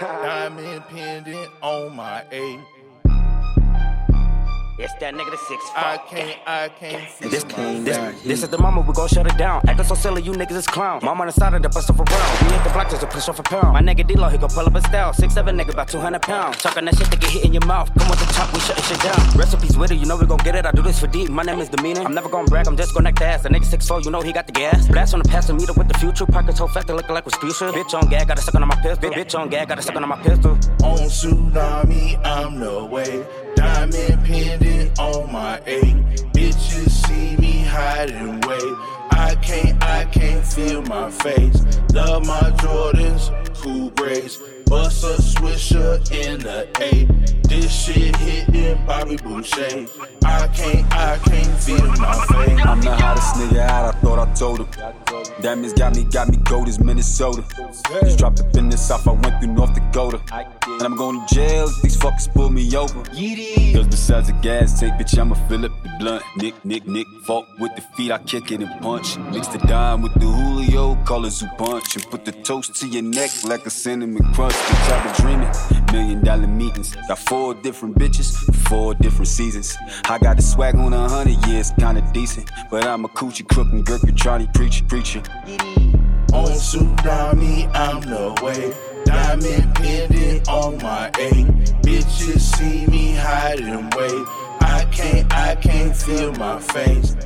Diamond pendant on my A. It's that nigga the six I can't, I can't feel This, my this, this is the moment we gon' shut it down. Acting so silly, you niggas is clown. Mama on the side of the bus off around. We hit the block just to push off a pound. My nigga D-Lo, he gon' pull up a style. Six seven nigga, about 200 pounds. Talking that shit to get hit in your mouth. Come with the top, we shutting shit down. Recipes with it, you know we gon' get it. I do this for deep. My name is Demeanor. I'm never gon' brag, I'm just gon' act the ass. The nigga six four, you know he got the gas. Blast on the past and meet up with the future. Pockets whole factor looking like Respucia. Bitch on gag, got a suckin' on my pistol. Bitch on gag, got a suckin' on my pistol. On tsunami, Bitches see me hiding way. I can't, I can't feel my face. Love my Jordans, cool braids. Bust a swisher in the A. This shit hitting Bobby Boucher. I can't, I can't told him. Diamonds got me, got me gold as Minnesota. Just dropped up in the south, I went through North Dakota. And I'm going to jail if these fuckers pull me over. Cause besides the gas tape, bitch, I'ma fill up the blunt. Nick, nick, nick, fuck with the feet, I kick it and punch. Mix the dime with the Julio, call it punch. And put the toast to your neck like a cinnamon crunch. Bitch, I been dreaming. Million dollar meetings. Got four different bitches, four different seasons. I got the swag on a hundred years, kinda decent. But I'm a coochie crook and Gurkha Johnny preacher, preacher. On tsunami, I'm the way. Diamond pendant on my A. Bitches see me hiding way. I can't, I can't feel my face.